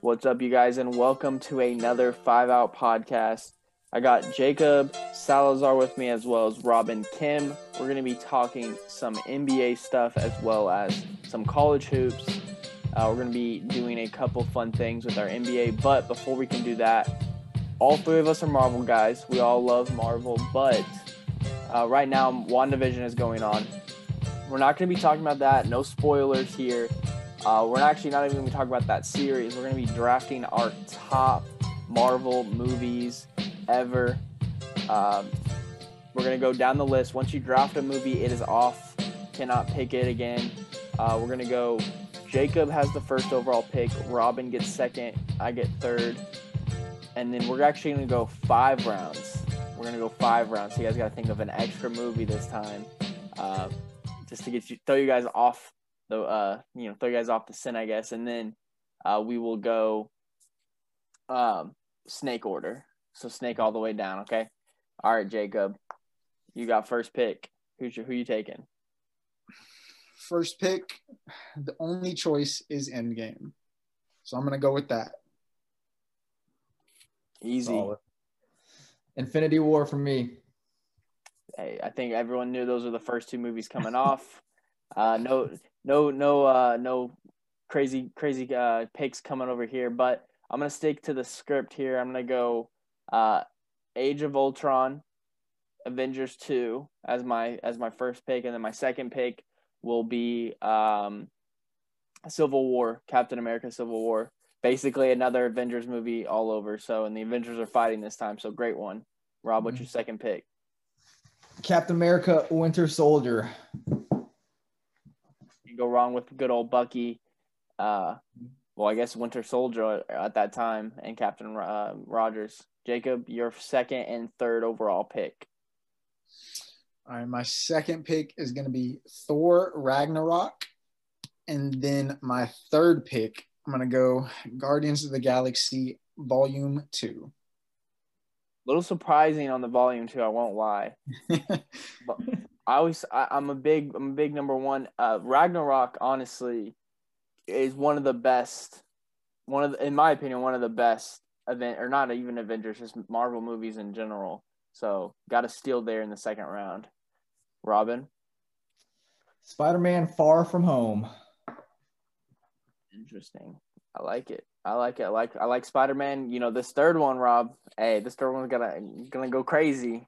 What's up, you guys, and welcome to another Five Out podcast. I got Jacob Salazar with me as well as Robin Kim. We're going to be talking some NBA stuff as well as some college hoops. Uh, we're going to be doing a couple fun things with our NBA, but before we can do that, all three of us are Marvel guys. We all love Marvel, but uh, right now, WandaVision is going on. We're not going to be talking about that. No spoilers here. Uh, we're actually not even going to talk about that series. We're going to be drafting our top Marvel movies ever. Um, we're going to go down the list. Once you draft a movie, it is off. Cannot pick it again. Uh, we're going to go. Jacob has the first overall pick. Robin gets second. I get third. And then we're actually going to go five rounds. We're going to go five rounds. So you guys got to think of an extra movie this time. Uh, just to get you, throw you guys off the, uh, you know, throw guys off the scent, I guess. And then uh, we will go um, snake order. So snake all the way down, okay? All right, Jacob. You got first pick. Who's your, who you taking? First pick, the only choice is Endgame. So I'm gonna go with that. Easy. Solid. Infinity War for me. Hey, I think everyone knew those were the first two movies coming off. Uh, no, no, no, uh, no crazy, crazy uh, picks coming over here. But I'm gonna stick to the script here. I'm gonna go uh, Age of Ultron, Avengers two as my as my first pick, and then my second pick will be um, Civil War, Captain America: Civil War. Basically, another Avengers movie all over. So, and the Avengers are fighting this time. So, great one. Rob, what's your second pick? Captain America Winter Soldier. Go wrong with good old Bucky. Uh, well, I guess Winter Soldier at that time and Captain uh, Rogers. Jacob, your second and third overall pick. All right, my second pick is gonna be Thor Ragnarok, and then my third pick, I'm gonna go Guardians of the Galaxy Volume Two. little surprising on the volume 2, I won't lie. But I always, I, I'm a big, I'm a big number one. Uh, Ragnarok, honestly, is one of the best. One of, the, in my opinion, one of the best event, or not even Avengers, just Marvel movies in general. So, got to steal there in the second round. Robin, Spider Man Far From Home. interesting. I like it. I like it. I like, I like Spider Man. You know, this third one, Rob. Hey, this third one's gonna, gonna go crazy.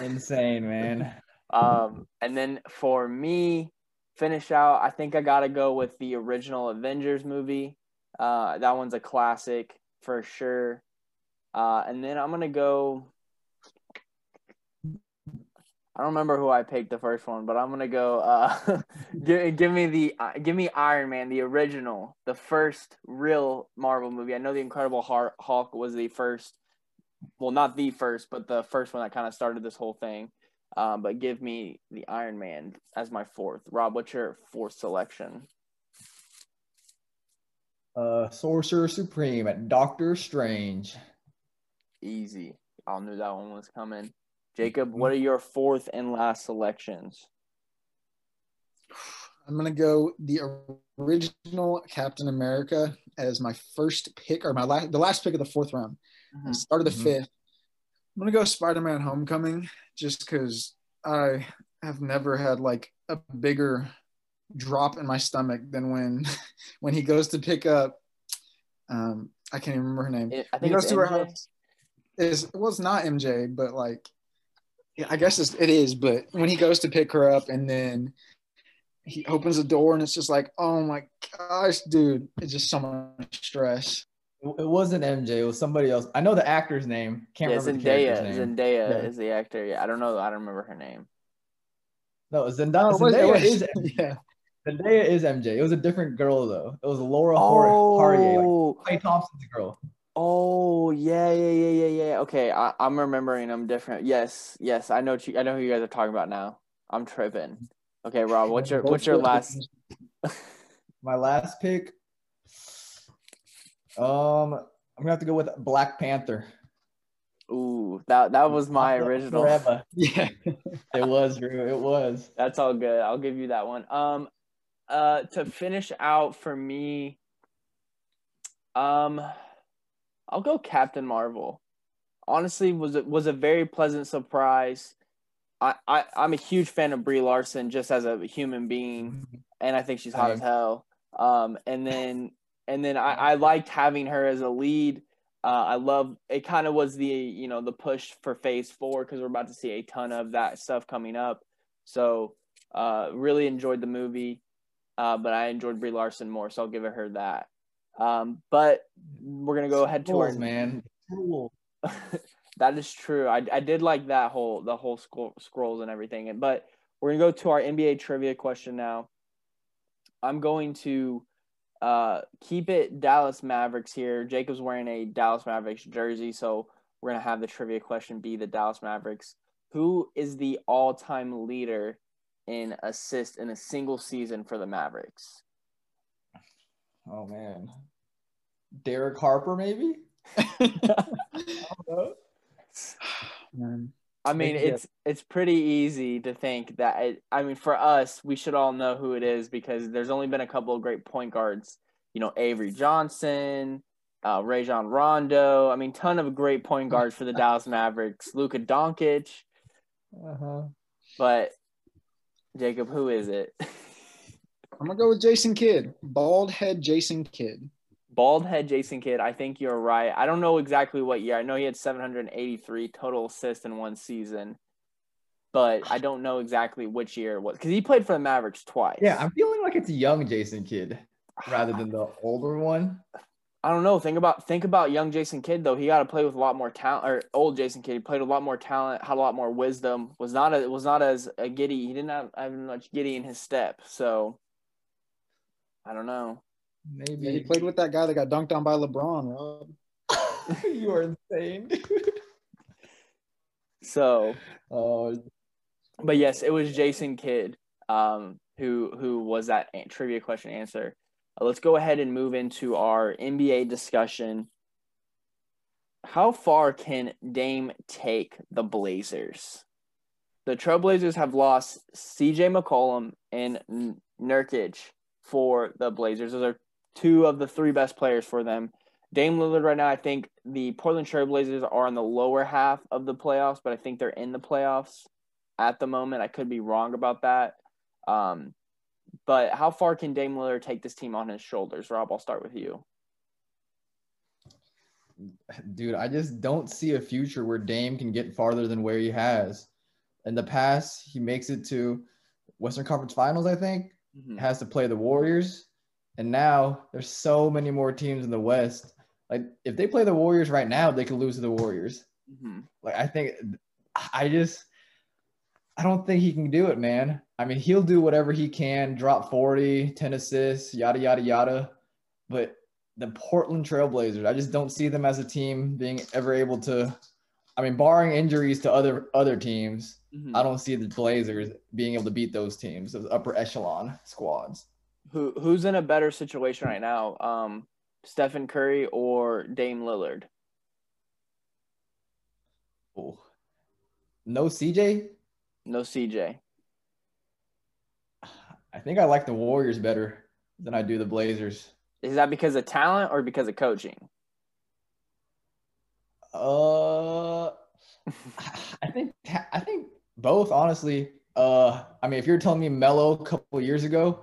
Insane, man. Um, and then for me, finish out, I think I gotta go with the original Avengers movie. Uh, that one's a classic for sure. Uh, and then I'm gonna go. I don't remember who I picked the first one, but I'm gonna go. Uh, give give me the uh, give me Iron Man, the original, the first real Marvel movie. I know the Incredible Hulk was the first, well, not the first, but the first one that kind of started this whole thing. Um, but give me the Iron Man as my fourth. Rob, what's your fourth selection? Uh, Sorcerer Supreme at Doctor Strange. Easy. I knew that one was coming. Jacob, what are your fourth and last selections? I'm gonna go the original Captain America as my first pick, or my last, the last pick of the fourth round. Mhm. Start of the Mhm. fifth. I'm gonna go Spider-Man: Homecoming, just because I have never had like a bigger drop in my stomach than when when he goes to pick up. Um, I can't even remember her name. It- I He goes to her house. Is well, it's not MJ, but like, yeah, I guess it's, it is. But when he goes to pick her up, and then he opens the door, and it's just like, oh my gosh, dude, it's just so much stress. It it wasn't MJ. It was somebody else. I know the actor's name. Can't Yeah, remember the Zendaya. name. Zendaya Yeah. is the actor. Yeah, I don't know. I don't remember her name. No, Zendaya, No, it was- it Zendaya was- is yeah, Zendaya is MJ. It was a different girl though. It was Laura Har- oh. Harrier, like Oh, Klay Thompson's girl. oh, yeah, yeah, yeah, yeah, yeah. Okay, I, I'm remembering them different. Yes, yes, I know. what you- I know who you guys are talking about now. I'm tripping. Okay, Rob, what's your what's your last? My last pick. Um, I'm gonna have to go with Black Panther. Ooh, that that was my original. Forever. yeah. It was, Drew. It was. That's all good. I'll give you that one. Um, uh, to finish out for me, Um, I'll go Captain Marvel. Honestly, was it was a very pleasant surprise. I, I I'm a huge fan of Brie Larson just as a human being, and I think she's hot as hell. Um, and then and then I, I liked having her as a lead. Uh, I love it. Kind of was the you know the push for Phase Four because we're about to see a ton of that stuff coming up. So uh, really enjoyed the movie, uh, but I enjoyed Brie Larson more, so I'll give it her that. Um, but we're gonna go ahead to our man. Trolls. that is true. I, I did like that whole the whole scroll, scrolls and everything. But we're gonna go to our NBA trivia question now. I'm going to uh, keep it Dallas Mavericks here. Jacob's wearing a Dallas Mavericks jersey, so we're gonna have the trivia question be the Dallas Mavericks. Who is the all-time leader in assists in a single season for the Mavericks? Oh man. Derek Harper, maybe? Man. I mean, Yeah. it's it's pretty easy to think that. It, I mean, for us, we should all know who it is because there's only been a couple of great point guards. You know, Avery Johnson, uh, Rajon Rondo. I mean, ton of great point guards for the Dallas Mavericks. Luka Doncic, Uh-huh. but Jacob, who is it? I'm gonna go with Jason Kidd, bald head Jason Kidd. Bald head Jason Kidd. I think you're right. I don't know exactly what year. I know he had 783 total assists in one season, but I don't know exactly which year it was because he played for the Mavericks twice. Yeah, I'm feeling like it's a young Jason Kidd rather than the older one. I don't know. Think about think about young Jason Kidd though. He got to play with a lot more talent. Or old Jason Kidd he played a lot more talent, had a lot more wisdom. Was not a, was not as a giddy. He didn't have, have much giddy in his step. So I don't know. Maybe Yeah, he played with that guy that got dunked on by LeBron, Rob. you are insane, dude. So, Oh, but yes, it was Jason Kidd um, who who was that a- trivia question answer. Uh, let's go ahead and move into our NBA discussion. How far can Dame take the Blazers? The Trailblazers have lost CJ McCollum and N- Nurkic for the Blazers. Those are two of the three best players for them. Dame Lillard right now, I think the Portland Trailblazers are on the lower half of the playoffs, but I think they're in the playoffs at the moment. I could be wrong about that. Um, but how far can Dame Lillard take this team on his shoulders? Rob, I'll start with you. dude, I just don't see a future where Dame can get farther than where he has. In the past, he makes it to Western Conference Finals, I think. Mhm. Has to play the Warriors. And now there's so many more teams in the West. Like if they play the Warriors right now, they could lose to the Warriors. Mhm. Like I think I just I don't think he can do it, man. I mean, he'll do whatever he can, drop 40, 10 assists, yada yada yada. But the Portland Trailblazers, I just don't see them as a team being ever able to I mean, barring injuries to other other teams, Mhm. I don't see the Blazers being able to beat those teams, those upper echelon squads. Who who's in a better situation right now? Um, Stephen Curry or Dame Lillard? Oh. No CJ? No CJ. I think I like the Warriors better than I do the Blazers. Is that because of talent or because of coaching? Uh, I think I think both. Honestly, uh, I mean, if you're telling me Melo a couple years ago,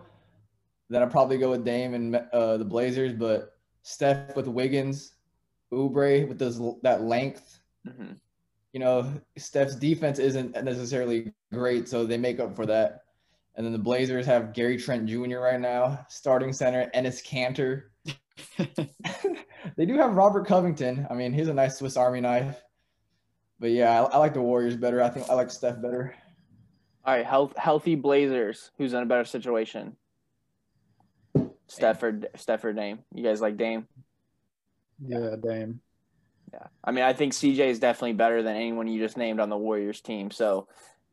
then I'd probably go with Dame and uh, the Blazers. But Steph with Wiggins, Oubre with those that length, hmm you know, Steph's defense isn't necessarily great, so they make up for that. And then the Blazers have Gary Trent Jr. right now, starting center, Enes Kanter. they do have Robert Covington. I mean, he's a nice Swiss Army knife. But yeah, I, I like the Warriors better. I think I like Steph better. All right, health, healthy Blazers. Who's in a better situation? Steph or Steph or Dame? You guys like Dame? Yeah, Dame. Yeah. I mean, I think CJ is definitely better than anyone you just named on the Warriors team. So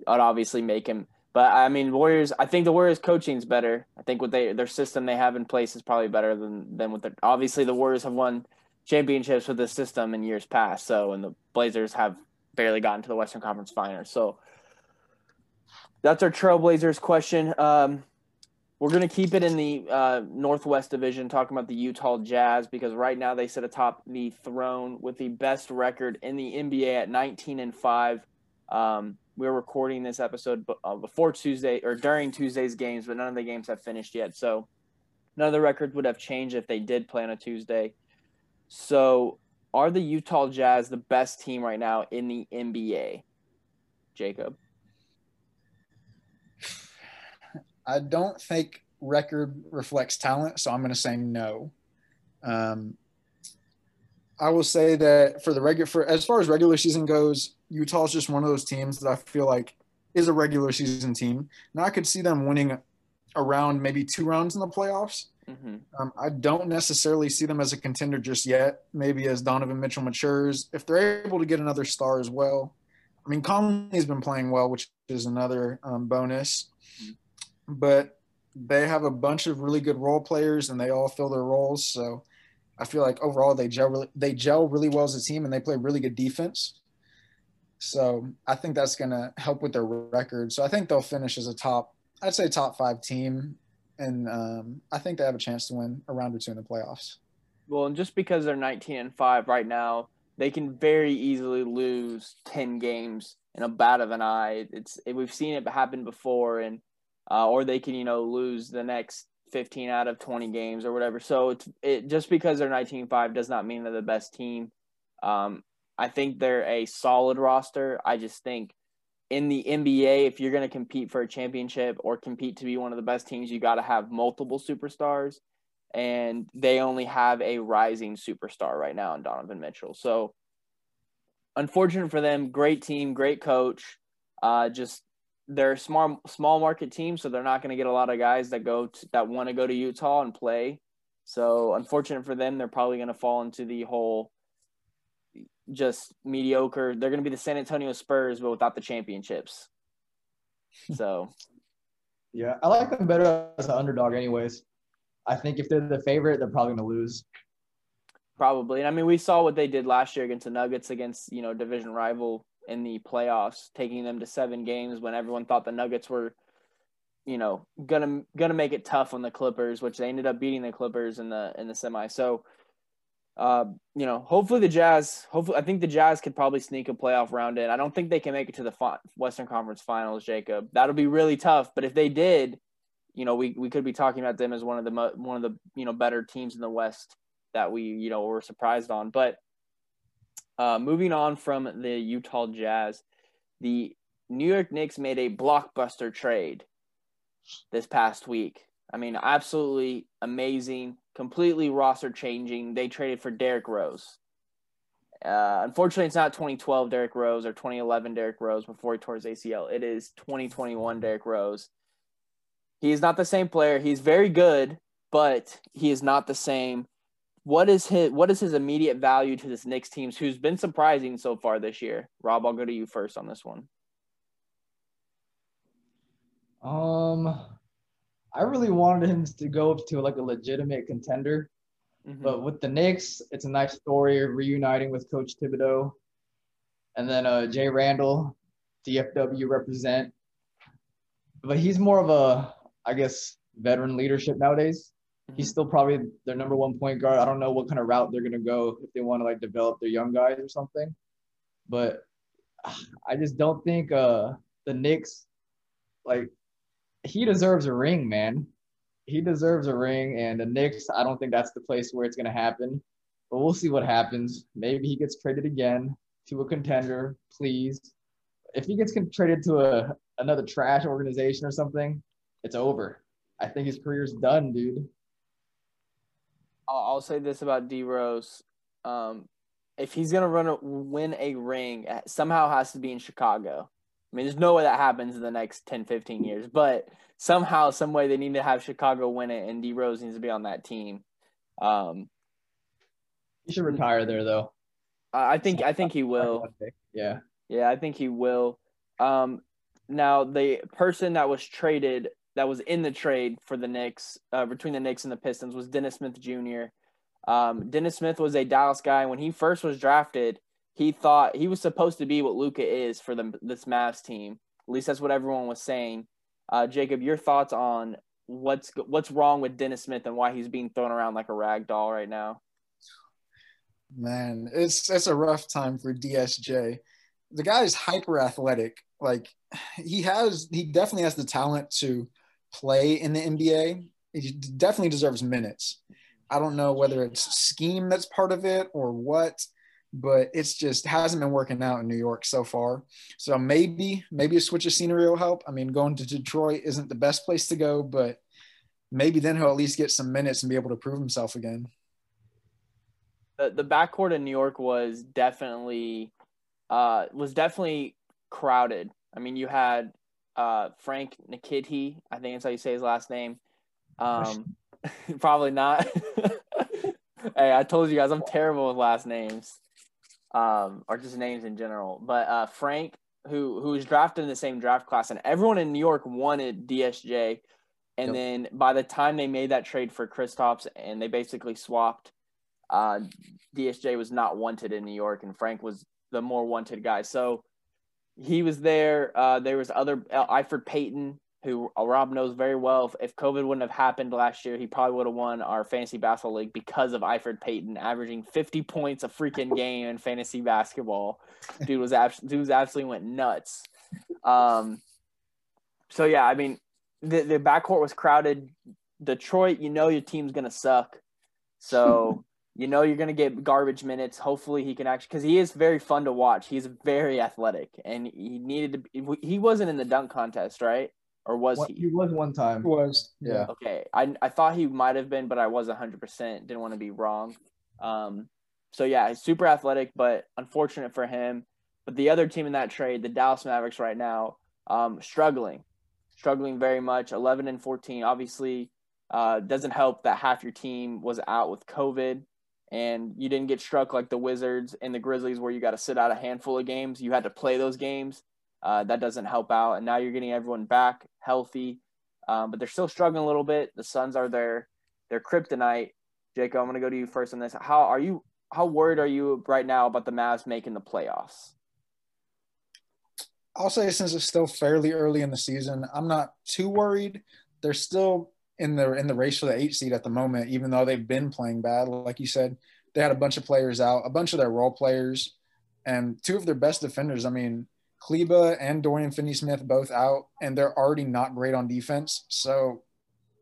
I'd obviously make him. But I mean, Warriors. I think the Warriors coaching is better. I think what they their system they have in place is probably better than than what the obviously the Warriors have won championships with this system in years past. So and the Blazers have barely gotten to the Western Conference Finals. So that's our Trailblazers question. Um, we're going to keep it in the uh, Northwest Division, talking about the Utah Jazz, because right now they sit atop the throne with the best record in the NBA at 19 and 5. Um, we're recording this episode uh, before Tuesday or during Tuesday's games, but none of the games have finished yet. So none of the records would have changed if they did play on a Tuesday. So are the Utah Jazz the best team right now in the NBA? Jacob. I don't think record reflects talent, so I'm going to say no. Um, I will say that for the regular, for as far as regular season goes, Utah is just one of those teams that I feel like is a regular season team. Now I could see them winning around maybe two rounds in the playoffs. Mm-hmm. Um, I don't necessarily see them as a contender just yet. Maybe as Donovan Mitchell matures, if they're able to get another star as well. I mean, Conley's been playing well, which is another um, bonus but they have a bunch of really good role players and they all fill their roles. So I feel like overall they gel really, they gel really well as a team and they play really good defense. So I think that's going to help with their record. So I think they'll finish as a top, I'd say top five team, and um, I think they have a chance to win a round or two in the playoffs. Well, and just because they're 19 and five right now, they can very easily lose 10 games in a bat of an eye. It's it, we've seen it happen before, and uh, or they can you know lose the next 15 out of 20 games or whatever. So it's it just because they're 19-5 does not mean they're the best team. Um, I think they're a solid roster. I just think in the NBA, if you're going to compete for a championship or compete to be one of the best teams, you got to have multiple superstars. And they only have a rising superstar right now in Donovan Mitchell. So, unfortunate for them. Great team, great coach. Uh, just they're small small market team, so they're not going to get a lot of guys that go to, that want to go to Utah and play. So unfortunate for them, they're probably going to fall into the whole just mediocre. They're going to be the San Antonio Spurs, but without the championships. So, yeah, I like them better as an underdog, anyways. I think if they're the favorite, they're probably going to lose. Probably, and I mean, we saw what they did last year against the Nuggets, against you know division rival in the playoffs, taking them to seven games when everyone thought the Nuggets were, you know, gonna gonna make it tough on the Clippers, which they ended up beating the Clippers in the in the semi. So, uh, you know, hopefully the Jazz, hopefully I think the Jazz could probably sneak a playoff round in. I don't think they can make it to the Western Conference Finals, Jacob. That'll be really tough. But if they did, you know, we we could be talking about them as one of the one of the you know better teams in the West that we you know were surprised on, but uh, moving on from the Utah Jazz, the New York Knicks made a blockbuster trade this past week. I mean, absolutely amazing, completely roster changing. They traded for Derrick Rose. Uh, unfortunately, it's not 2012 Derrick Rose or 2011 Derrick Rose before he tore his ACL. It is 2021 Derrick Rose. He is not the same player. He's very good, but he is not the same what is his what is his immediate value to this Knicks team who's been surprising so far this year? Rob, I'll go to you first on this one. Um I really wanted him to go up to like a legitimate contender. Mm-hmm. But with the Knicks, it's a nice story of reuniting with Coach Thibodeau. And then uh Jay Randle, DFW represent. But he's more of a, I guess, veteran leadership nowadays. He's still probably their number one point guard. I don't know what kind of route they're gonna go if they want to like develop their young guys or something. But I just don't think uh the Knicks like he deserves a ring, man. He deserves a ring, and the Knicks, I don't think that's the place where it's gonna happen. But we'll see what happens. Maybe he gets traded again to a contender, please. If he gets traded to a another trash organization or something, it's over. I think his career's done, dude. I'll, say this about D Rose. Um, if he's gonna run a, win a ring, somehow has to be in Chicago. I mean, there's no way that happens in the next 10, 15 years, but somehow, some way, they need to have Chicago win it, and D Rose needs to be on that team. Um, he should retire there, though. I think I think he will. Yeah, yeah, I think he will. Um, now the person that was traded that was in the trade for the Knicks uh, between the Knicks and the Pistons was Dennis Smith Jr. Um, Dennis Smith was a Dallas guy when he first was drafted. He thought he was supposed to be what Luka is for the this Mavs team. At least that's what everyone was saying. Uh, Jacob, your thoughts on what's what's wrong with Dennis Smith and why he's being thrown around like a rag doll right now? Man, it's it's a rough time for DSJ. The guy is hyper athletic. Like he has, he definitely has the talent to play in the NBA. He definitely deserves minutes. I don't know whether it's scheme that's part of it or what, but it's just hasn't been working out in New York so far. So maybe maybe a switch of scenery will help. I mean, going to Detroit isn't the best place to go, but maybe then he'll at least get some minutes and be able to prove himself again. The the backcourt in New York was definitely uh was definitely crowded. I mean, you had uh Frank Nikiti, I think that's how you say his last name. Um probably not. hey, I told you guys I'm terrible with last names um, or just names in general. But uh, Frank, who who was drafted in the same draft class, and everyone in New York wanted DSJ. And yep. then by the time they made that trade for Kristaps and they basically swapped, uh, DSJ was not wanted in New York, and Frank was the more wanted guy. So he was there. Uh, there was other uh, Elfrid Payton who Rob knows very well. If, COVID wouldn't have happened last year, he probably would have won our fantasy basketball league because of Elfrid Payton averaging 50 points a freaking game in fantasy basketball. Dude was abs- dude was absolutely went nuts. Um, so yeah, I mean, the the backcourt was crowded. Detroit, you know your team's gonna suck, so you know you're gonna get garbage minutes. Hopefully he can actually because he is very fun to watch. He's very athletic, and he needed to. He wasn't in the dunk contest, right? or was what, he? He was one time. He was. Yeah. Okay. I I thought he might have been, but I was hundred percent. Didn't want to be wrong. Um. So yeah, he's super athletic, but unfortunate for him. But the other team in that trade, the Dallas Mavericks, right now, um, struggling, struggling very much. Eleven and fourteen. Obviously, uh, doesn't help that half your team was out with COVID, and you didn't get struck like the Wizards and the Grizzlies, where you got to sit out a handful of games. You had to play those games uh, that doesn't help out. And now you're getting everyone back healthy, um, but they're still struggling a little bit. The Suns are their their kryptonite. Jacob, I'm going to go to you first on this. How are you? How worried are you right now about the Mavs making the playoffs? I'll say since it's still fairly early in the season, I'm not too worried. They're still in the in the race for the eight seed at the moment, even though they've been playing bad. Like you said, they had a bunch of players out, a bunch of their role players, and two of their best defenders. I mean, Kleber and Dorian Finney-Smith both out, and they're already not great on defense. So,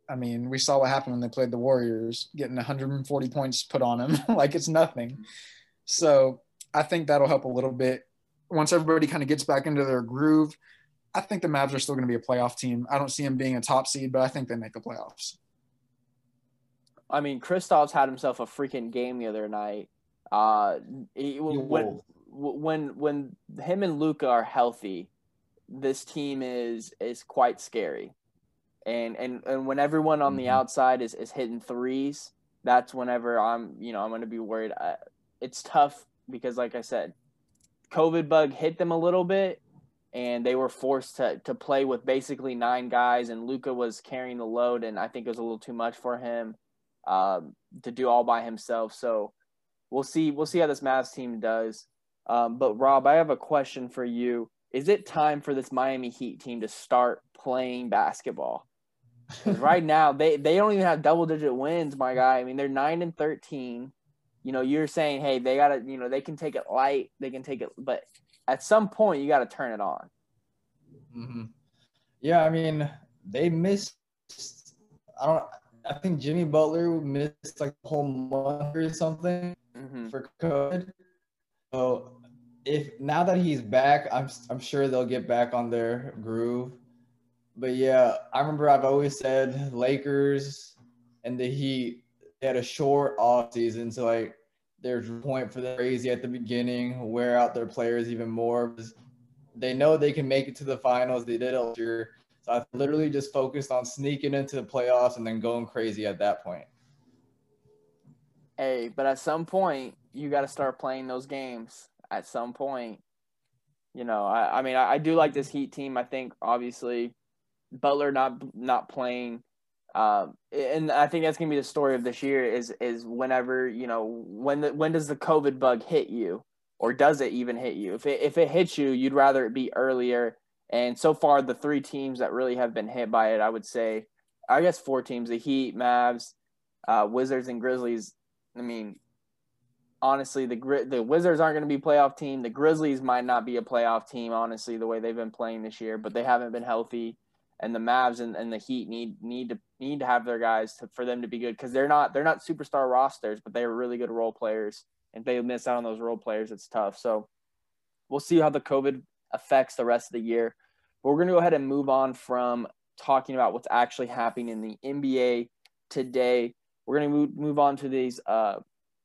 I mean, we saw what happened when they played the Warriors, getting 140 points put on them like it's nothing. So, I think that'll help a little bit. Once everybody kind of gets back into their groove, I think the Mavs are still going to be a playoff team. I don't see them being a top seed, but I think they make the playoffs. I mean, Kristaps had himself a freaking game the other night. Uh, he, when, when when him and Luka are healthy, this team is is quite scary. And and and when everyone on mm-hmm. the outside is is hitting threes, that's whenever I'm you know I'm going to be worried. I, it's tough because like I said, COVID bug hit them a little bit, and they were forced to to play with basically nine guys, and Luka was carrying the load, and I think it was a little too much for him um, to do all by himself. So we'll see we'll see how this Mavs team does. Um, but Rob, I have a question for you. Is it time for this Miami Heat team to start playing basketball? right now, they they don't even have double digit wins, my guy. I mean, they're nine and thirteen. You know, you're saying, hey, they gotta, you know, they can take it light, they can take it, but at some point, you got to turn it on. Mm-hmm. Yeah, I mean, they missed. I don't. I think Jimmy Butler missed like a whole month or something mm-hmm. for COVID. So if now that he's back, I'm I'm sure they'll get back on their groove. But yeah, I remember I've always said Lakers and the Heat had a short off season, so like there's point for crazy at the beginning, wear out their players even more. They know they can make it to the finals. They did last year. So I literally just focused on sneaking into the playoffs and then going crazy at that point. Hey, but at some point you got to start playing those games at some point. You know, I, I mean, I, I, do like this Heat team. I think obviously Butler not not playing, um, and I think that's gonna be the story of this year. Is is whenever you know when the, when does the COVID bug hit you, or does it even hit you? If it if it hits you, you'd rather it be earlier. And so far, the three teams that really have been hit by it, I would say, I guess four teams: the Heat, Mavs, uh, Wizards, and Grizzlies. I mean, honestly, the the Wizards aren't going to be playoff team. The Grizzlies might not be a playoff team, honestly, the way they've been playing this year, but they haven't been healthy. And the Mavs and, and the Heat need need to need to have their guys to, for them to be good because they're not they're not superstar rosters, but they're really good role players. And if they miss out on those role players, it's tough. So we'll see how the COVID affects the rest of the year. But we're going to go ahead and move on from talking about what's actually happening in the NBA today. We're going to move, move on to these. Uh,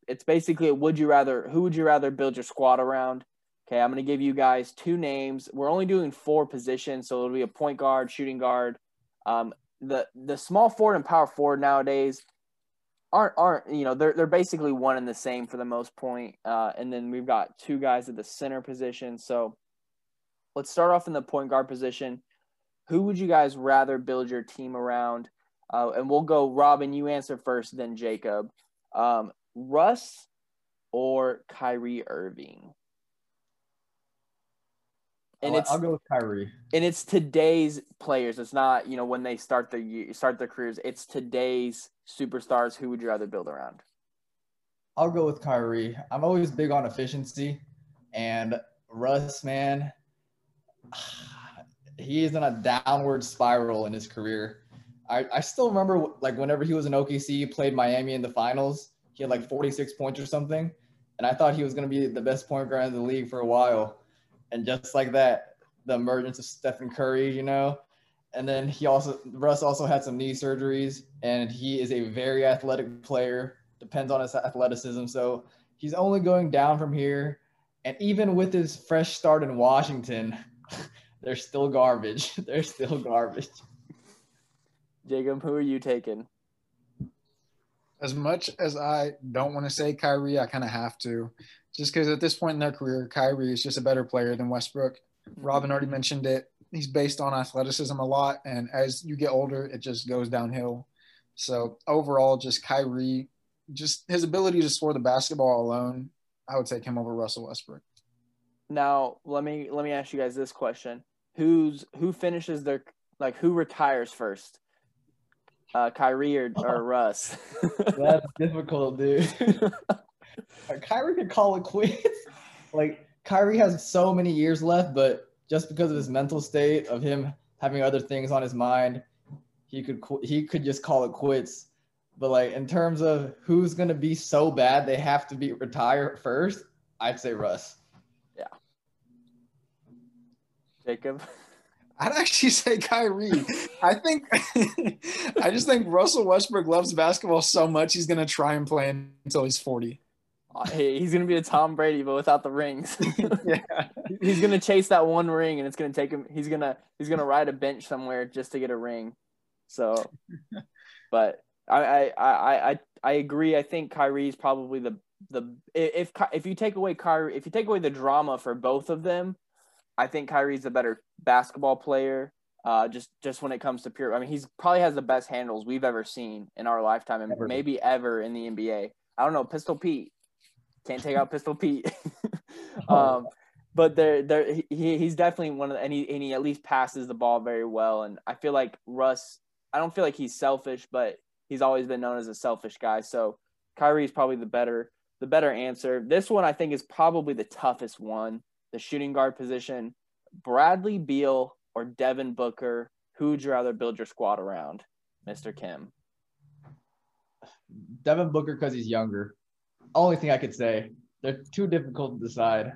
it's basically a would you rather, who would you rather build your squad around? Okay, I'm going to give you guys two names. We're only doing four positions, so it'll be a point guard, shooting guard. Um, the the small forward and power forward nowadays aren't aren't you know they're they're basically one and the same for the most point. Uh, and then we've got two guys at the center position. So let's start off in the point guard position. Who would you guys rather build your team around? Uh, and we'll go, Robin, you answer first, then Jacob. Um, Russ or Kyrie Irving? And I'll, it's I'll go with Kyrie. And it's today's players. It's not you know when they start their start their careers. It's today's superstars. Who would you rather build around? I'll go with Kyrie. I'm always big on efficiency, and Russ, man, he is in a downward spiral in his career. I, I still remember like whenever he was in OKC, he played Miami in the finals. He had like 46 points or something, and I thought he was going to be the best point guard in the league for a while. And just like that, the emergence of Stephen Curry, you know, and then he also Russ also had some knee surgeries, and he is a very athletic player. Depends on his athleticism, so he's only going down from here. And even with his fresh start in Washington, they're still garbage. they're still garbage. Jacob, who are you taking? As much as I don't want to say Kyrie, I kind of have to, just because at this point in their career, Kyrie is just a better player than Westbrook. Mm-hmm. Robin already mentioned it. He's based on athleticism a lot, and as you get older, it just goes downhill. So overall, just Kyrie, just his ability to score the basketball alone, I would take him over Russell Westbrook. Now, let me let me ask you guys this question: Who's who finishes their like who retires first? Uh, Kyrie or, or Russ? That's difficult, dude. Kyrie could call it quits. like Kyrie has so many years left, but just because of his mental state of him having other things on his mind, he could he could just call it quits. But like in terms of who's gonna be so bad they have to be retired first, I'd say Russ. Yeah. Jacob. I'd actually say Kyrie. I think I just think Russell Westbrook loves basketball so much he's gonna try and play until he's 40. Hey, he's gonna be a Tom Brady, but without the rings. yeah, he's gonna chase that one ring, and it's gonna take him. He's gonna he's gonna ride a bench somewhere just to get a ring. So, but I I I I, I agree. I think Kyrie's probably the the if if you take away Kyrie, if you take away the drama for both of them, I think Kyrie's a better basketball player. Uh, just just when it comes to pure, I mean, he's probably has the best handles we've ever seen in our lifetime, and ever. maybe ever in the NBA. I don't know, Pistol Pete can't take out Pistol Pete. um, but there, there, he, he's definitely one of the, and he, and he at least passes the ball very well. And I feel like Russ, I don't feel like he's selfish, but he's always been known as a selfish guy. So Kyrie is probably the better, the better answer. This one I think is probably the toughest one, the shooting guard position. Bradley Beal or Devin Booker, who would you rather build your squad around, Mr. Kim? Devin Booker because he's younger. Only thing I could say. They're too difficult to decide.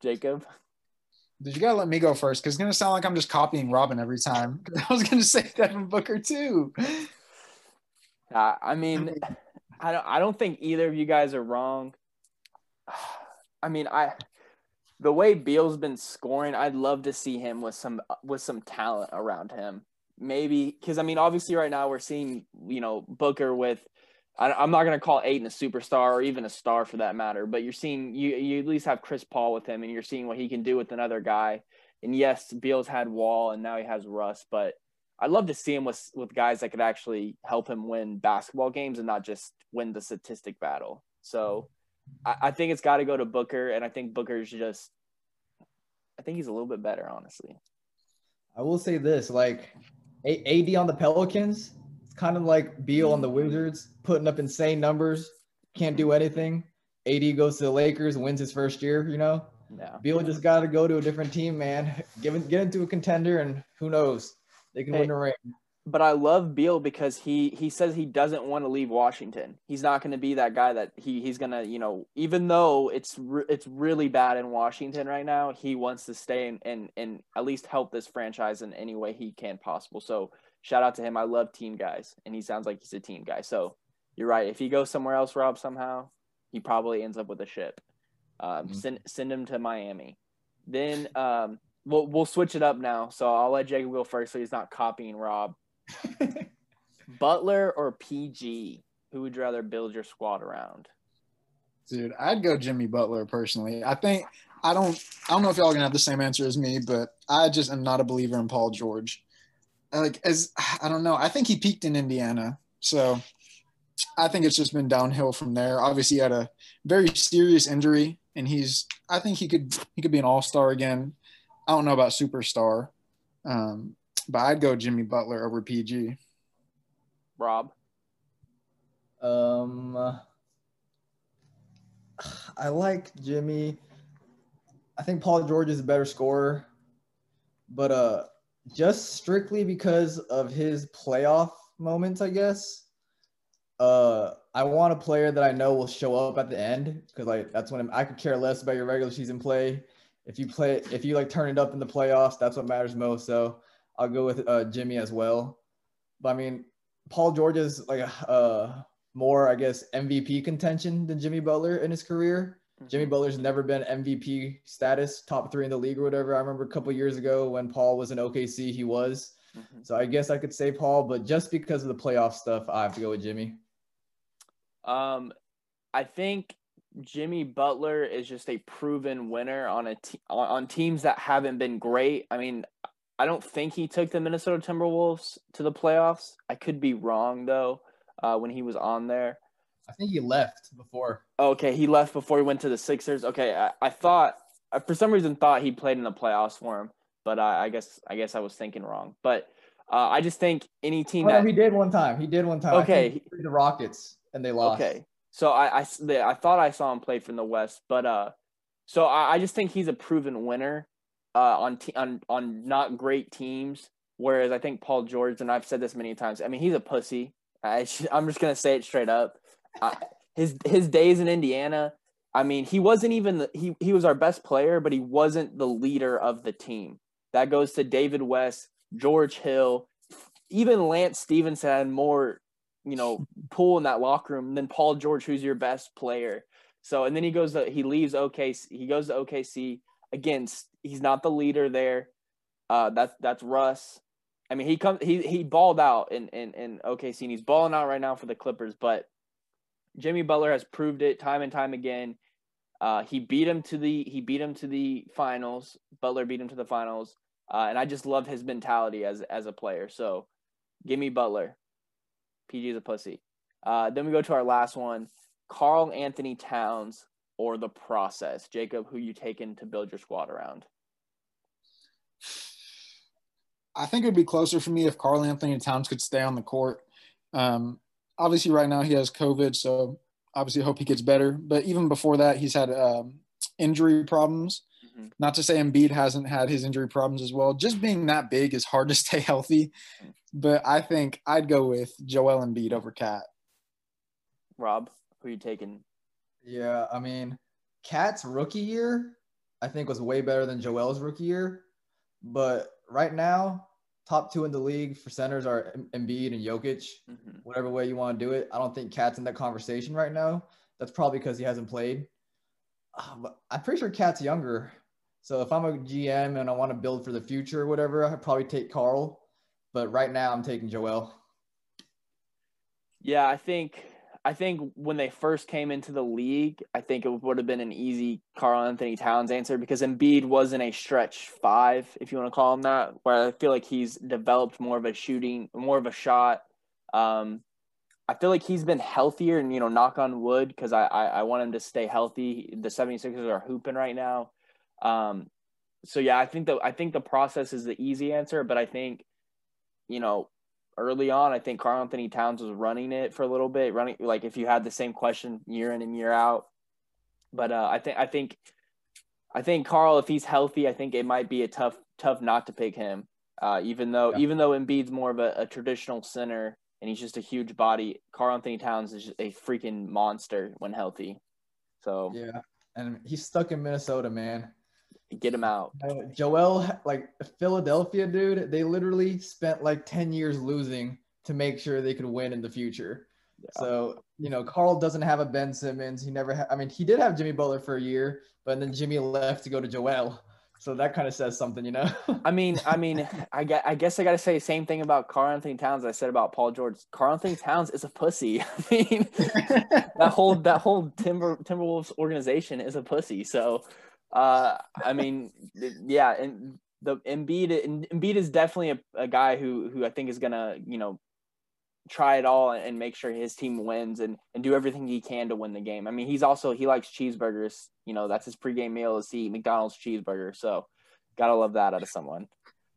Jacob? Did you gotta let me go first? Because it's gonna sound like I'm just copying Robin every time. I was gonna say Devin Booker too. Uh, I mean, I don't. I don't think either of you guys are wrong. I mean, I the way Beal's been scoring, I'd love to see him with some with some talent around him. Maybe because I mean, obviously, right now we're seeing you know Booker with. I, am not going to call Ayton a superstar or even a star for that matter, but you're seeing you you at least have Chris Paul with him, and you're seeing what he can do with another guy. And yes, Beal's had Wall, and now he has Russ, but I'd love to see him with with guys that could actually help him win basketball games and not just win the statistic battle. So I, I think it's got to go to Booker, and I think Booker's just, I think he's a little bit better, honestly. I will say this: like AD on the Pelicans. Kind of like Beal on the Wizards, putting up insane numbers, can't do anything. AD goes to the Lakers, wins his first year. You know, Yeah. Beal just got to go to a different team, man. Give it, get into a contender, and who knows, they can Hey. win a ring. But I love Beal because he he says he doesn't want to leave Washington. He's not going to be that guy that he he's going to, you know, even though it's re- it's really bad in Washington right now, he wants to stay and, and and at least help this franchise in any way he can possible. So, shout out to him. I love team guys and he sounds like he's a team guy. So, you're right. If he goes somewhere else, Rob, somehow, he probably ends up with a ship. Um, Mhm. send send him to Miami. Then um, we'll we'll switch it up now. So I'll let Jacob go first, so he's not copying Rob. Butler or PG? Who would you rather build your squad around? Dude, I'd go Jimmy Butler personally. I think I don't I don't know if y'all are gonna have the same answer as me, but I just am not a believer in Paul George. Like as I don't know, I think he peaked in Indiana. So I think it's just been downhill from there. Obviously he had a very serious injury and he's I think he could he could be an all-star again. I don't know about superstar. Um, but I'd go Jimmy Butler over PG. Rob? Um, I like Jimmy. I think Paul George is a better scorer, but uh, just strictly because of his playoff moments, I guess. Uh, I want a player that I know will show up at the end because like that's when I'm, I could care less about your regular season play. If you play, if you like turn it up in the playoffs, that's what matters most. So I'll go with uh, Jimmy as well. But I mean, Paul George is like a uh, more, I guess, MVP contention than Jimmy Butler in his career. Jimmy Butler's never been MVP status, top three in the league or whatever. I remember a couple years ago when Paul was in OKC, he was. Mhm. So I guess I could say Paul, but just because of the playoff stuff, I have to go with Jimmy. Um, I think Jimmy Butler is just a proven winner on a te- on, on teams that haven't been great. I mean, I don't think he took the Minnesota Timberwolves to the playoffs. I could be wrong though. Uh, when he was on there. I think he left before. Okay, he left before he went to the Sixers. Okay, I, I thought I, for some reason thought he played in the playoffs for him, but I, I guess I guess I was thinking wrong. But uh, I just think any team Oh, no, he did one time. He did one time. I Okay. the Rockets and they lost. Okay. So I, the- I thought I saw him play from the West, but uh, so I, I just think he's a proven winner, uh, on te- on on not great teams. Whereas I think Paul George, and I've said this many times. I mean, he's a pussy. I sh- I'm just gonna say it straight up. His his days in Indiana. I mean, he wasn't even the, he he was our best player, but he wasn't the leader of the team. That goes to David West, George Hill, even Lance Stephenson had more, you know, pull in that locker room than Paul George, who's your best player. So and then he goes to he leaves OKC. He goes to OKC again. s- He's not the leader there. Uh, that's that's Russ. I mean, he comes he he balled out in in in OKC. And he's balling out right now for the Clippers, but Jimmy Butler has proved it time and time again. Uh, he beat him to the he beat him to the finals. Butler beat him to the finals, uh, and I just love his mentality as as a player. So, give me Butler. PG is a pussy. Uh, then we go to our last one: Karl Anthony Towns or the process. Jacob, who you taking to build your squad around? I think it would be closer for me if Karl Anthony Towns could stay on the court. Um, obviously, right now he has COVID, so obviously hope he gets better. But even before that, he's had um, injury problems. Mhm. Not to say Embiid hasn't had his injury problems as well. Just being that big is hard to stay healthy. But I think I'd go with Joel Embiid over KAT. Rob, who are you taking? Yeah, I mean, KAT's rookie year, I think, was way better than Joel's rookie year. But right now, top two in the league for centers are Em- Embiid and Jokic. Mhm. Whatever way you want to do it, I don't think KAT's in that conversation right now. That's probably because he hasn't played. Uh, but I'm pretty sure KAT's younger. So if I'm a GM and I want to build for the future or whatever, I'd probably take Karl. But right now, I'm taking Joel. Yeah, I think I think when they first came into the league, I think it would have been an easy Karl Anthony Towns answer because Embiid wasn't a stretch five, if you want to call him that, where I feel like he's developed more of a shooting, more of a shot. Um, I feel like he's been healthier and, you know, knock on wood, because I, I, I want him to stay healthy. The 76ers are hooping right now. Um, so yeah, I think that I think the process is the easy answer, but I think you know, early on, I think Karl Anthony Towns was running it for a little bit, running like if you had the same question year in and year out. But uh, I think I think I think Karl, if he's healthy, I think it might be a tough tough not to pick him. Uh, even though yeah. even though Embiid's more of a, a, traditional center and he's just a huge body, Karl Anthony Towns is a freaking monster when healthy. So yeah, and he's stuck in Minnesota, man. Get him out. Uh, Joel, like Philadelphia, dude, they literally spent like ten years losing to make sure they could win in the future. Yeah. So you know, Karl doesn't have a Ben Simmons. He never. Ha- I mean, he did have Jimmy Butler for a year, but then Jimmy left to go to Joel. So that kind of says something, you know. I mean, I mean, I guess, I guess I got to say the same thing about Karl Anthony Towns. I said about Paul George. Karl Anthony Towns is a pussy. I mean, that whole that whole Timber Timberwolves organization is a pussy. So, uh, I mean, yeah, and the Embiid Embiid is definitely a, a guy who who I think is gonna you know try it all and make sure his team wins and, and do everything he can to win the game. I mean, he's also he likes cheeseburgers. You know, that's his pregame meal is to eat McDonald's cheeseburger. So, gotta love that out of someone.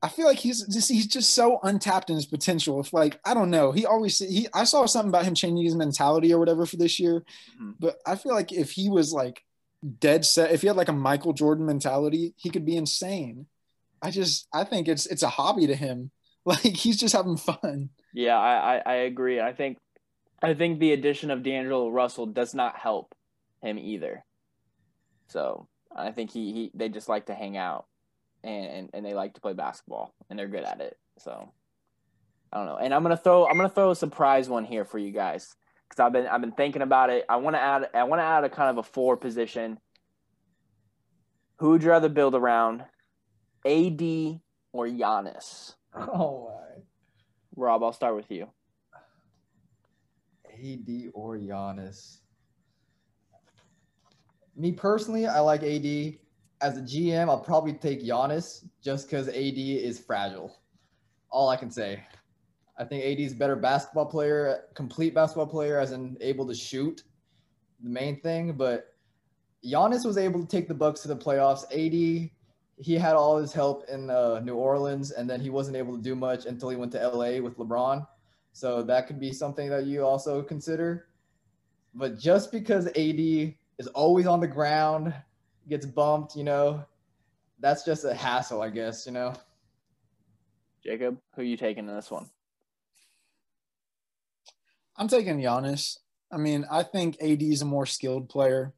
I feel like he's just he's just so untapped in his potential. If like I don't know, he always he I saw something about him changing his mentality or whatever for this year, mm-hmm. but I feel like if he was like dead set, if he had like a Michael Jordan mentality, he could be insane. I just I think it's it's a hobby to him. Like he's just having fun. Yeah, I, I, I agree. I think I think the addition of D'Angelo Russell does not help him either. So I think he, he they just like to hang out and, and, and they like to play basketball and they're good at it. So I don't know. And I'm gonna throw I'm gonna throw a surprise one here for you guys because I've been I've been thinking about it. I want to add I want to add a kind of a four position. Who would you rather build around, AD or Giannis? Oh my. Rob, I'll start with you. AD or Giannis? Me personally, I like AD. As a GM, I'll probably take Giannis just because AD is fragile. All I can say. I think AD is better basketball player, complete basketball player, as in able to shoot. The main thing, but Giannis was able to take the Bucks to the playoffs. AD he had all his help in uh, New Orleans, and then he wasn't able to do much until he went to LA with LeBron. So that could be something that you also consider. But just because AD is always on the ground, gets bumped, you know, that's just a hassle, I guess, you know. Jacob, who are you taking in this one? I'm taking Giannis. I mean, I think AD is a more skilled player,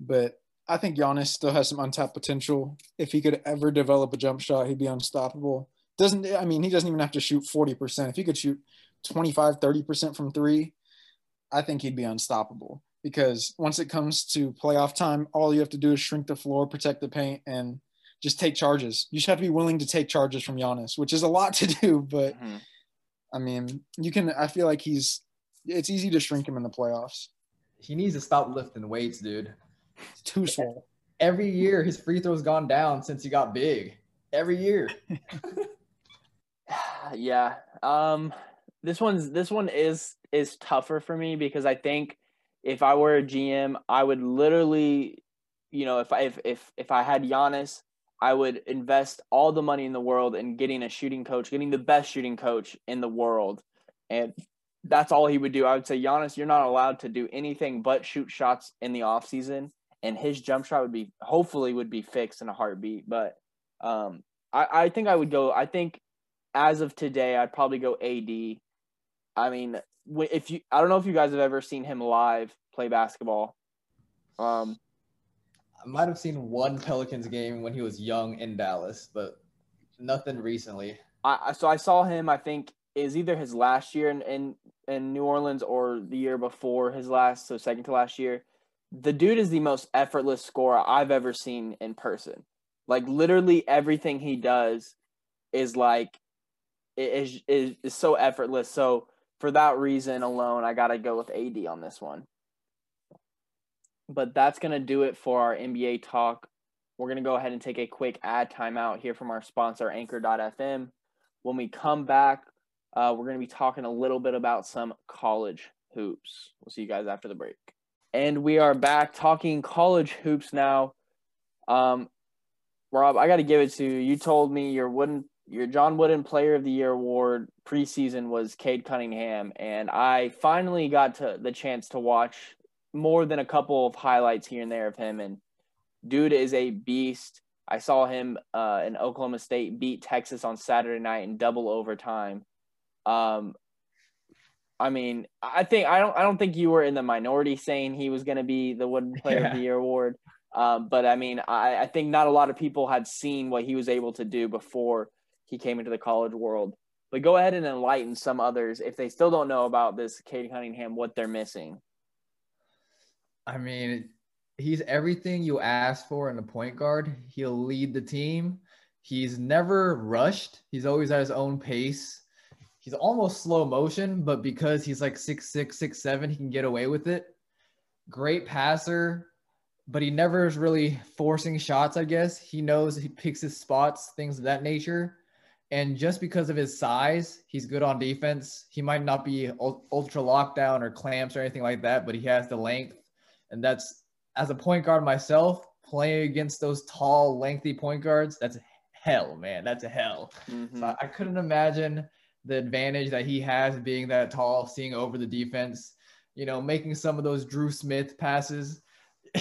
but I think Giannis still has some untapped potential. If he could ever develop a jump shot, he'd be unstoppable. Doesn't I mean he doesn't even have to shoot 40%. If he could shoot 25, 30% from 3, I think he'd be unstoppable because once it comes to playoff time, all you have to do is shrink the floor, protect the paint and just take charges. You just have to be willing to take charges from Giannis, which is a lot to do, but mm-hmm. I mean, you can I feel like he's it's easy to shrink him in the playoffs. He needs to stop lifting weights, dude. It's too small. Every year his free throw's gone down since he got big. Every year. yeah. Um this one's this one is is tougher for me because I think if I were a GM, I would literally, you know, if I if if, if I had Giannis, I would invest all the money in the world in getting a shooting coach, getting the best shooting coach in the world. And that's all he would do. I would say, Giannis, you're not allowed to do anything but shoot shots in the off season and his jump shot would be hopefully would be fixed in a heartbeat. But um, I, I think I would go. I think as of today, I'd probably go AD. I mean, if you, I don't know if you guys have ever seen him live play basketball. Um, I might have seen one Pelicans game when he was young in Dallas, but nothing recently. I so I saw him. I think is either his last year in, in in New Orleans or the year before his last, so second to last year the dude is the most effortless scorer I've ever seen in person. Like literally everything he does is like is is, is so effortless. So for that reason alone, I gotta go with AD on this one. But that's gonna do it for our NBA talk. We're gonna go ahead and take a quick ad timeout here from our sponsor Anchor.fm. When we come back, uh, we're gonna be talking a little bit about some college hoops. We'll see you guys after the break. And we are back talking college hoops now. Um, Rob, I got to give it to you. You told me your wooden your John Wooden Player of the Year award preseason was Cade Cunningham, and I finally got to the chance to watch more than a couple of highlights here and there of him. And dude is a beast. I saw him uh, in Oklahoma State beat Texas on Saturday night in double overtime. Um, I mean, I think I don't I don't think you were in the minority saying he was going to be the Wooden Player yeah. of the Year award. Um, but I mean, I, I think not a lot of people had seen what he was able to do before he came into the college world. But go ahead and enlighten some others if they still don't know about this Cade Cunningham, what they're missing. I mean, he's everything you ask for in a point guard. He'll lead the team. He's never rushed. He's always at his own pace. He's almost slow motion, but because he's like six six, six seven, he can get away with it. Great passer, but he never is really forcing shots, I guess. He knows he picks his spots, things of that nature. And just because of his size, he's good on defense. He might not be ultra lockdown or clamps or anything like that, but he has the length. And that's as a point guard myself, playing against those tall, lengthy point guards, that's hell, man. That's a hell. Mm-hmm. So I couldn't imagine the advantage that he has being that tall, seeing over the defense, you know, making some of those Drew Smith passes.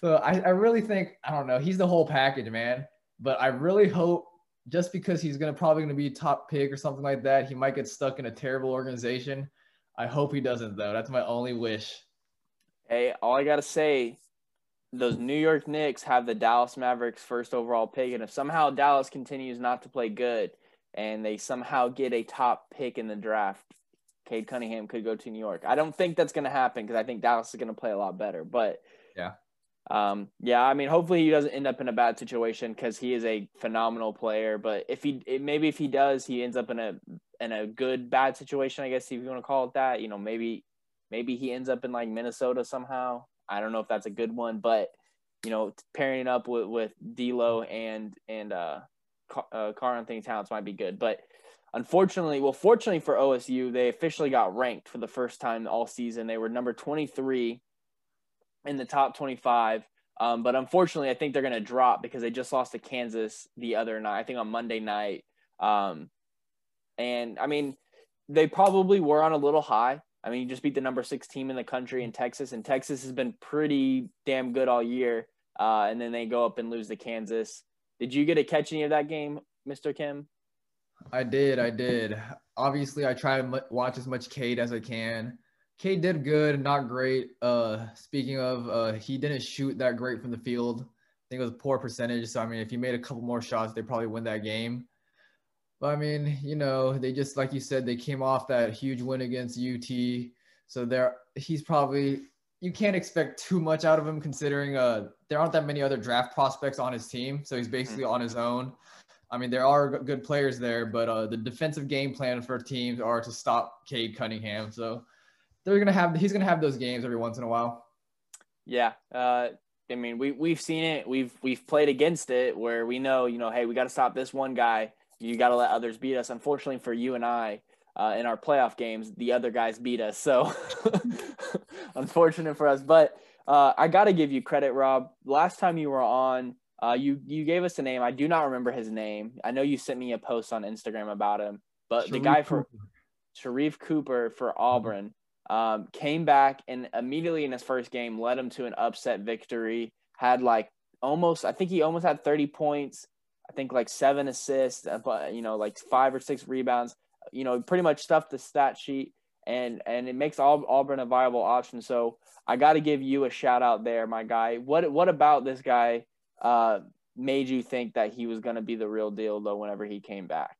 so I, I really think, I don't know, he's the whole package, man. But I really hope just because he's gonna probably gonna be top pick or something like that, he might get stuck in a terrible organization. I hope he doesn't though. That's my only wish. Hey, all I gotta say, those New York Knicks have the Dallas Mavericks first overall pick, and if somehow Dallas continues not to play good and they somehow get a top pick in the draft, Cade Cunningham could go to New York. I don't think that's gonna happen because I think Dallas is gonna play a lot better. But yeah, um, yeah, I mean, hopefully he doesn't end up in a bad situation because he is a phenomenal player. But if he maybe if he does, he ends up in a in a good bad situation. I guess if you want to call it that. You know, maybe maybe he ends up in like Minnesota somehow. I don't know if that's a good one, but you know, pairing it up with with D'Lo and and uh, uh Karl-Anthony Towns might be good. But unfortunately, well, fortunately for OSU, they officially got ranked for the first time all season. They were number twenty three in the top 25. Um, but unfortunately, I think they're going to drop because they just lost to Kansas the other night, I think on Monday night. Um, and I mean, they probably were on a little high. I mean, you just beat the number six team in the country in Texas, and Texas has been pretty damn good all year. Uh, and then they go up and lose to Kansas. Did you get to catch any of that game, Mr. Kim? I did. I did. Obviously, I try to watch as much Cade as I can. Cade did good, not great. Uh, speaking of, uh, he didn't shoot that great from the field. I think it was a poor percentage. So I mean, if he made a couple more shots, they probably win that game. But I mean, you know, they just like you said, they came off that huge win against UT. So there, he's probably you can't expect too much out of him considering uh there aren't that many other draft prospects on his team. So he's basically on his own. I mean, there are good players there, but uh, the defensive game plan for teams are to stop Cade Cunningham. So they're gonna have he's gonna have those games every once in a while. Yeah, uh, I mean we we've seen it. We've we've played against it where we know you know hey we got to stop this one guy. You got to let others beat us. Unfortunately for you and I, uh, in our playoff games, the other guys beat us. So unfortunate for us. But uh, I got to give you credit, Rob. Last time you were on, uh, you you gave us a name. I do not remember his name. I know you sent me a post on Instagram about him, but Sharife the guy for Sharife Cooper for Auburn um, came back and immediately in his first game led him to an upset victory. Had like almost, I think he almost had 30 points. I think like seven assists, uh, but you know, like five or six rebounds. You know, pretty much stuffed the stat sheet, and and it makes Auburn a viable option. So I got to give you a shout out there, my guy. What what about this guy uh, made you think that he was going to be the real deal though? Whenever he came back,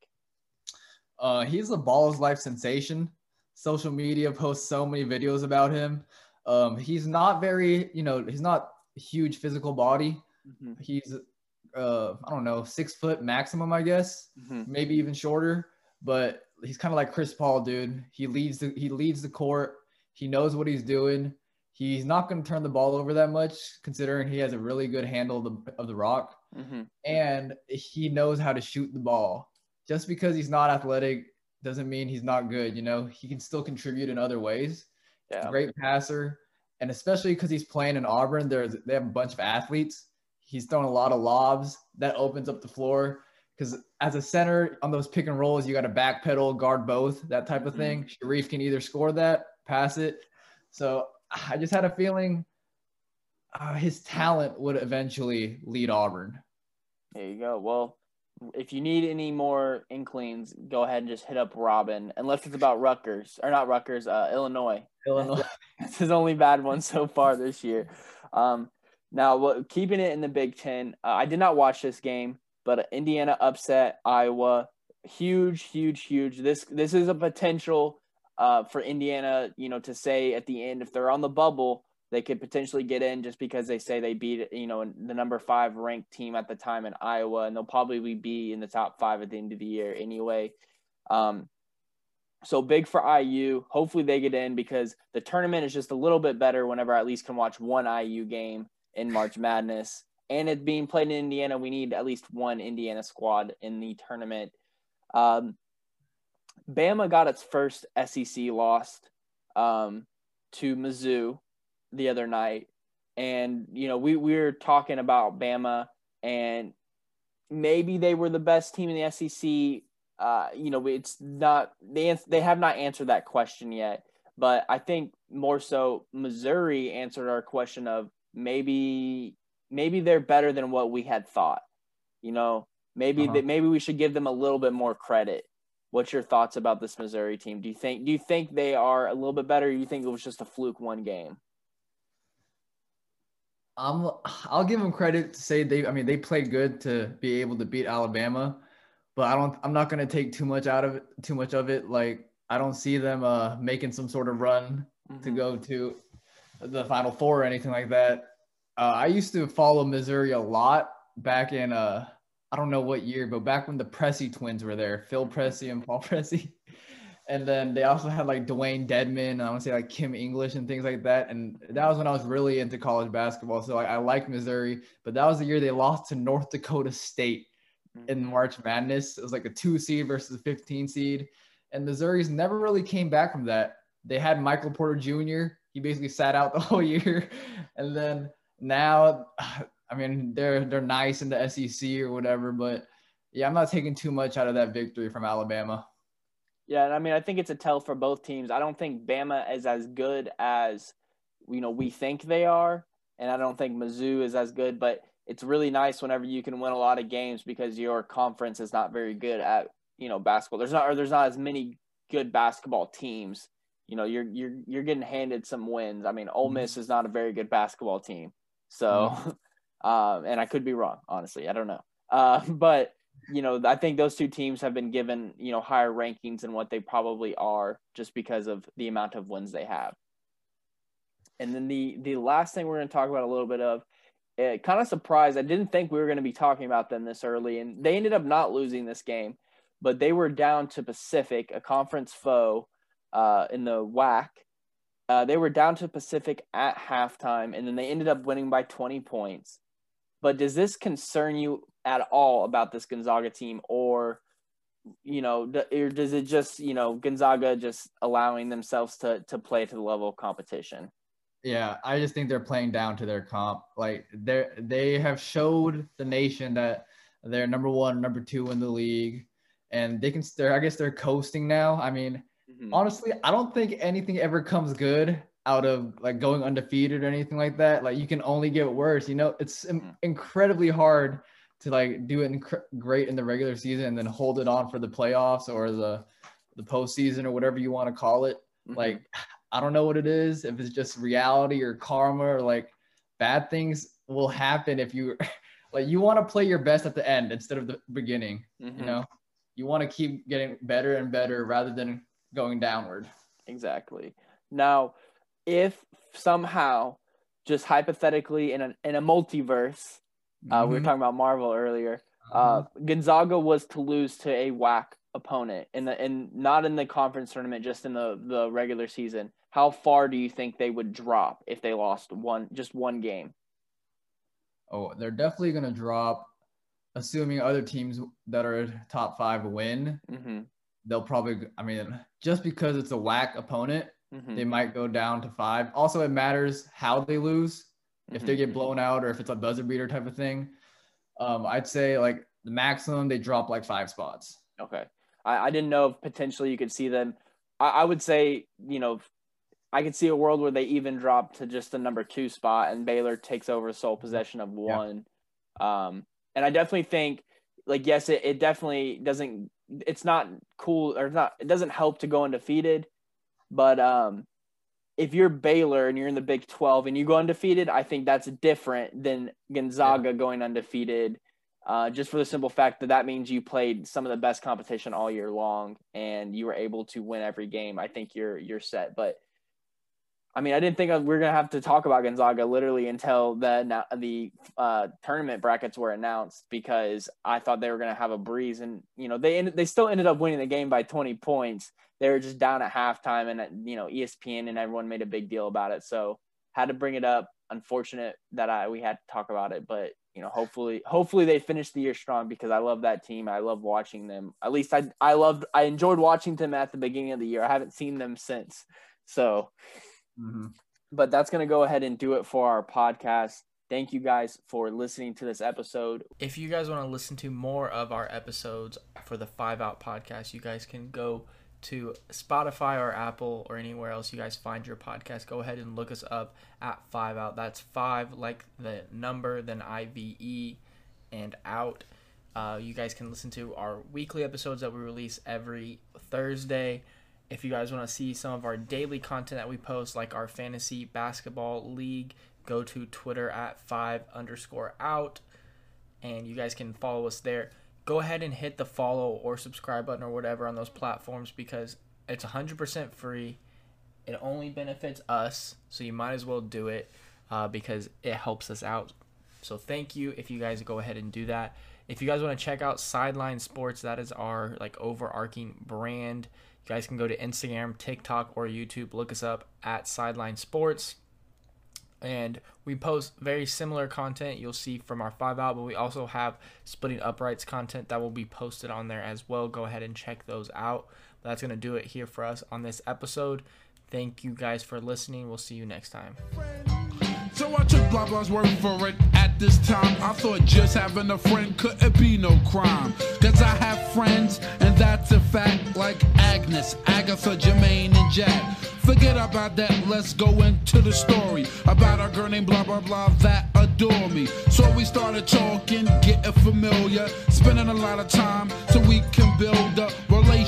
uh, he's a Ballislife sensation social media posts so many videos about him. Um, he's not very, you know, he's not huge physical body. Mm-hmm. He's, uh, I don't know, six foot maximum, I guess, mm-hmm. maybe even shorter. But he's kind of like Chris Paul, dude. He leaves the he leaves the court. He knows what he's doing. He's not going to turn the ball over that much, considering he has a really good handle of the, of the rock, mm-hmm. and he knows how to shoot the ball. Just because he's not athletic doesn't mean he's not good. You know, he can still contribute in other ways. Yeah. Great passer, and especially because he's playing in Auburn, there's they have a bunch of athletes. He's throwing a lot of lobs that opens up the floor because as a center on those pick and rolls, you got to backpedal, guard both, that type of thing. Mm-hmm. Sharife can either score that, pass it. So I just had a feeling uh, his talent would eventually lead Auburn. There you go. Well, if you need any more inklings, go ahead and just hit up Robin. Unless it's about Rutgers or not Rutgers, uh, Illinois. Illinois. It's his only bad one so far this year. Um, now, keeping it in the Big Ten, uh, I did not watch this game, but Indiana upset Iowa. Huge, huge, huge. This this is a potential uh, for Indiana, you know, to say at the end if they're on the bubble, they could potentially get in just because they say they beat, you know, the number five ranked team at the time in Iowa, and they'll probably be in the top five at the end of the year anyway. Um, so big for IU. Hopefully they get in because the tournament is just a little bit better whenever I at least can watch one IU game in March Madness. And it being played in Indiana, we need at least one Indiana squad in the tournament. Um, Bama got its first SEC loss um, to Mizzou the other night. And, you know, we, we were talking about Bama and maybe they were the best team in the SEC. Uh, you know, it's not, they, they have not answered that question yet. But I think more so Missouri answered our question of maybe, maybe they're better than what we had thought. You know, maybe Uh-huh. that maybe we should give them a little bit more credit. What's your thoughts about this Missouri team? Do you think do you think they are a little bit better? You think it was just a fluke one game? I'm I'll give them credit to say they I mean they played good to be able to beat Alabama, but I don't I'm not gonna take too much out of it too much of it. Like I don't see them uh making some sort of run to Mhm. go to the final four or anything like that. Uh, I used to follow Missouri a lot back in uh I don't know what year, but back when the Pressey twins were there, Phil Pressey and Paul Pressey. And then they also had like Dwayne Dedman, and I want to say like Kim English and things like that. And that was when I was really into college basketball. So like, I like Missouri, but that was the year they lost to North Dakota State in March Madness. It was like a two seed versus a 15 seed. And Missouri's never really came back from that. They had Michael Porter Jr. He basically sat out the whole year. And then now, I mean, they're they're nice in the SEC or whatever, but yeah, I'm not taking too much out of that victory from Alabama. Yeah, and I mean, I think it's a tell for both teams. I don't think Bama is as good as you know we think they are, and I don't think Mizzou is as good. But it's really nice whenever you can win a lot of games because your conference is not very good at you know basketball. There's not or there's not as many good basketball teams. You know, you're you're you're getting handed some wins. I mean, Ole Miss mm-hmm. is not a very good basketball team, so um, and I could be wrong. Honestly, I don't know. Uh, but you know, I think those two teams have been given, you know, higher rankings than what they probably are just because of the amount of wins they have. And then the the last thing we're going to talk about a little bit of, it kind of surprised. I didn't think we were going to be talking about them this early, and they ended up not losing this game, but they were down to Pacific, a conference foe, uh, in the WAC. Uh, they were down to Pacific at halftime, and then they ended up winning by 20 points. But does this concern you at all about this Gonzaga team, or you know, or does it just you know Gonzaga just allowing themselves to to play to the level of competition? Yeah, I just think they're playing down to their comp. Like they they have showed the nation that they're number one, number two in the league, and they can. They're I guess they're coasting now. I mean, Mhm. honestly, I don't think anything ever comes good out of like going undefeated or anything like that. Like you can only get worse. You know, it's Mhm. incredibly hard to like do it inc- great in the regular season and then hold it on for the playoffs or the the postseason or whatever you want to call it. Mhm. Like I don't know what it is, if it's just reality or karma or like bad things will happen if you like you want to play your best at the end instead of the beginning. Mhm. You know, you want to keep getting better and better rather than going downward. Exactly. Now, if somehow, just hypothetically, in a in a multiverse, uh, we were Mhm. talking about Marvel earlier. Uh, Gonzaga was to lose to a WAC opponent in the in not in the conference tournament, just in the the regular season. How far do you think they would drop if they lost one just one game? Oh, they're definitely gonna drop. Assuming other teams that are top five win, Mm-hmm. They'll probably. I mean, just because it's a WAC opponent, Mm-hmm. they might go down to five. Also, it matters how they lose. If they Mm-hmm. get blown out or if it's a buzzer beater type of thing, um, I'd say like The maximum they drop like five spots. Okay. I, I didn't know if potentially you could see them. I, I would say, you know, I could see a world where they even drop to just the number two spot and Baylor takes over sole possession of one. Yeah. Um, and I definitely think, like, yes, it, it definitely doesn't, it's not cool or not, it doesn't help to go undefeated. But um, if you're Baylor and you're in the Big 12 and you go undefeated, I think that's different than Gonzaga yeah. going undefeated uh, just for the simple fact that that means you played some of the best competition all year long and you were able to win every game. I think you're you're set. But I mean, I didn't think we are gonna have to talk about Gonzaga literally until the the uh, tournament brackets were announced because I thought they were gonna have a breeze, and you know they ended, they still ended up winning the game by 20 points. They were just down at halftime, and you know ESPN and everyone made a big deal about it, so had to bring it up. Unfortunate that I we had to talk about it, but you know, hopefully, hopefully they finish the year strong because I love that team. I love watching them. At least I, I loved, I enjoyed watching them at the beginning of the year. I haven't seen them since. So, mm-hmm. but that's going to go ahead and do it for our podcast. Thank you guys for listening to this episode. If you guys want to listen to more of our episodes for the Five Out podcast, you guys can go to Spotify or Apple or anywhere else you guys find your podcast, go ahead and look us up at Five Out. That's five like the number, then I V E, and out. Uh, you guys can listen to our weekly episodes that we release every Thursday. If you guys want to see some of our daily content that we post, like our fantasy basketball league, go to Twitter at five underscore out, and you guys can follow us there go ahead and hit the follow or subscribe button or whatever on those platforms because it's 100% free. It only benefits us, so you might as well do it uh, because it helps us out. So thank you if you guys go ahead and do that. If you guys want to check out Sideline Sports, that is our like overarching brand. Guys can go to Instagram, TikTok, or YouTube. Look us up at Sideline Sports. And we post very similar content you'll see from our five out but we also have splitting uprights content that will be posted on there as well. Go ahead and check those out. That's going to do it here for us on this episode. Thank you guys for listening. We'll see you next time so I took blah blah's word for it. At this time, I thought just having a friend couldn't be no crime. Cause I have friends, and that's a fact, like Agnes, Agatha, Jermaine, and Jack. Forget about that, let's go into the story about a girl named blah blah blah that adore me. So we started talking, getting familiar, spending a lot of time so we can build a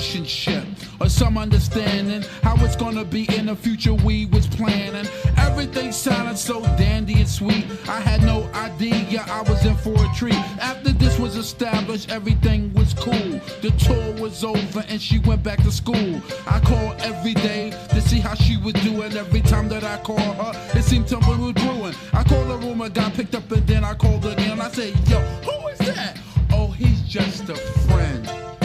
relationship or some understanding how it's gonna be in the future we was planning. Everything sounded so dandy and sweet. I had no idea I was in for a treat. After this was established, everything was cool. The tour was over and she went back to school. I called every day to see how she was doing every time that I call her. It seemed something was brewing. I called the room, got picked up, and then I called again. I said, Yo, who is that? Oh, he's just a friend.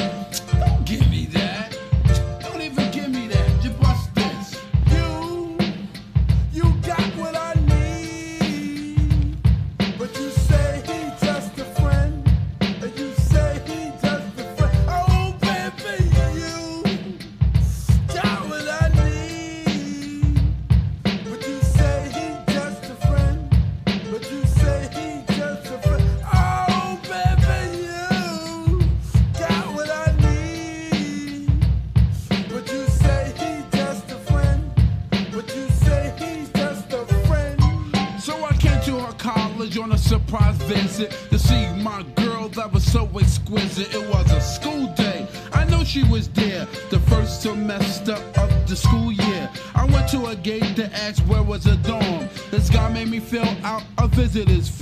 A